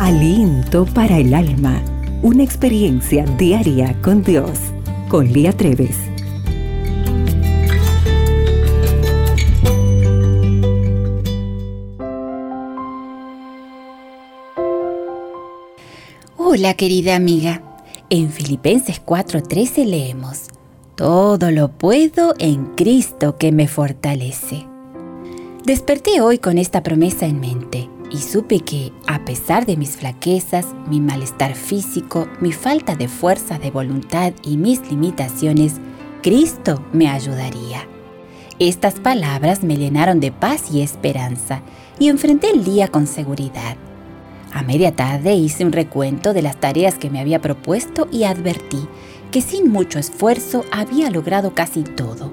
Aliento para el alma. Una experiencia diaria con Dios. Con Lía Treves. Hola querida amiga. En Filipenses 4:13 leemos, Todo lo puedo en Cristo que me fortalece. Desperté hoy con esta promesa en mente y supe que, a pesar de mis flaquezas, mi malestar físico, mi falta de fuerza de voluntad y mis limitaciones, Cristo me ayudaría. Estas palabras me llenaron de paz y esperanza y enfrenté el día con seguridad. A media tarde hice un recuento de las tareas que me había propuesto y advertí que sin mucho esfuerzo había logrado casi todo,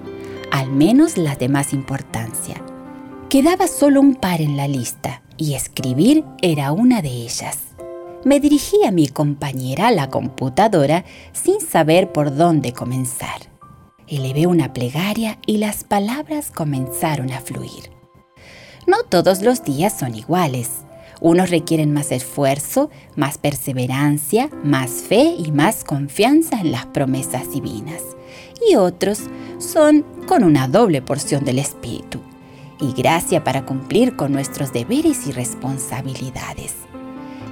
al menos las de más importancia. Quedaba solo un par en la lista y escribir era una de ellas. Me dirigí a mi compañera a la computadora sin saber por dónde comenzar. Elevé una plegaria y las palabras comenzaron a fluir. No todos los días son iguales. Unos requieren más esfuerzo, más perseverancia, más fe y más confianza en las promesas divinas. Y otros son con una doble porción del Espíritu y gracia para cumplir con nuestros deberes y responsabilidades.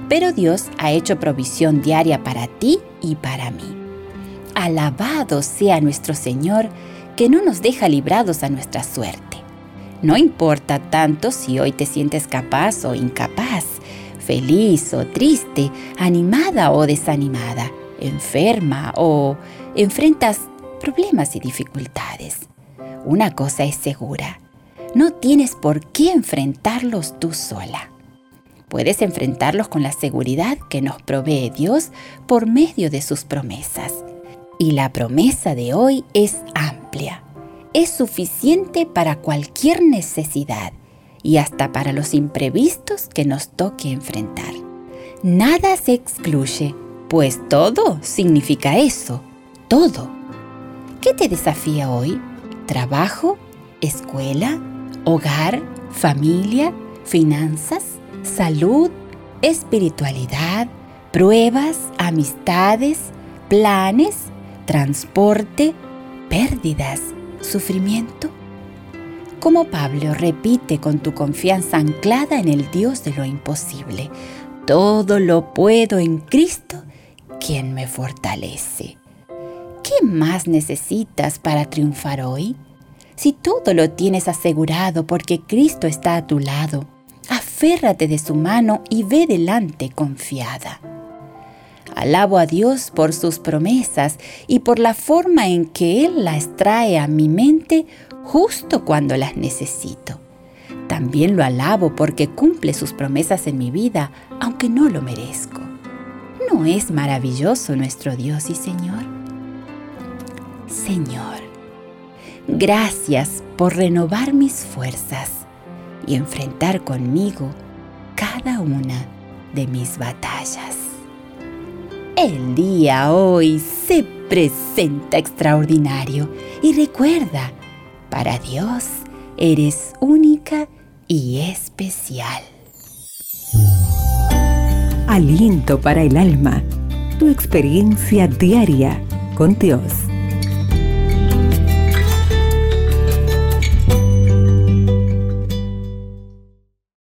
Pero Dios ha hecho provisión diaria para ti y para mí. Alabado sea nuestro Señor que no nos deja librados a nuestra suerte. No importa tanto si hoy te sientes capaz o incapaz, feliz o triste, animada o desanimada, enferma o enfrentas problemas y dificultades. Una cosa es segura, no tienes por qué enfrentarlos tú sola. Puedes enfrentarlos con la seguridad que nos provee Dios por medio de sus promesas. Y la promesa de hoy es amplia. Es suficiente para cualquier necesidad y hasta para los imprevistos que nos toque enfrentar. Nada se excluye, pues todo significa eso, todo. ¿Qué te desafía hoy? ¿Trabajo? ¿Escuela? Hogar, familia, finanzas, salud, espiritualidad, pruebas, amistades, planes, transporte, pérdidas, sufrimiento. Como Pablo repite con tu confianza anclada en el Dios de lo imposible, todo lo puedo en Cristo, quien me fortalece. ¿Qué más necesitas para triunfar hoy? Si todo lo tienes asegurado porque Cristo está a tu lado, aférrate de su mano y ve delante confiada. Alabo a Dios por sus promesas y por la forma en que Él las trae a mi mente justo cuando las necesito. También lo alabo porque cumple sus promesas en mi vida, aunque no lo merezco. ¿No es maravilloso nuestro Dios y Señor? Señor, Gracias por renovar mis fuerzas y enfrentar conmigo cada una de mis batallas. El día hoy se presenta extraordinario y recuerda, para Dios eres única y especial. Aliento para el alma, tu experiencia diaria con Dios.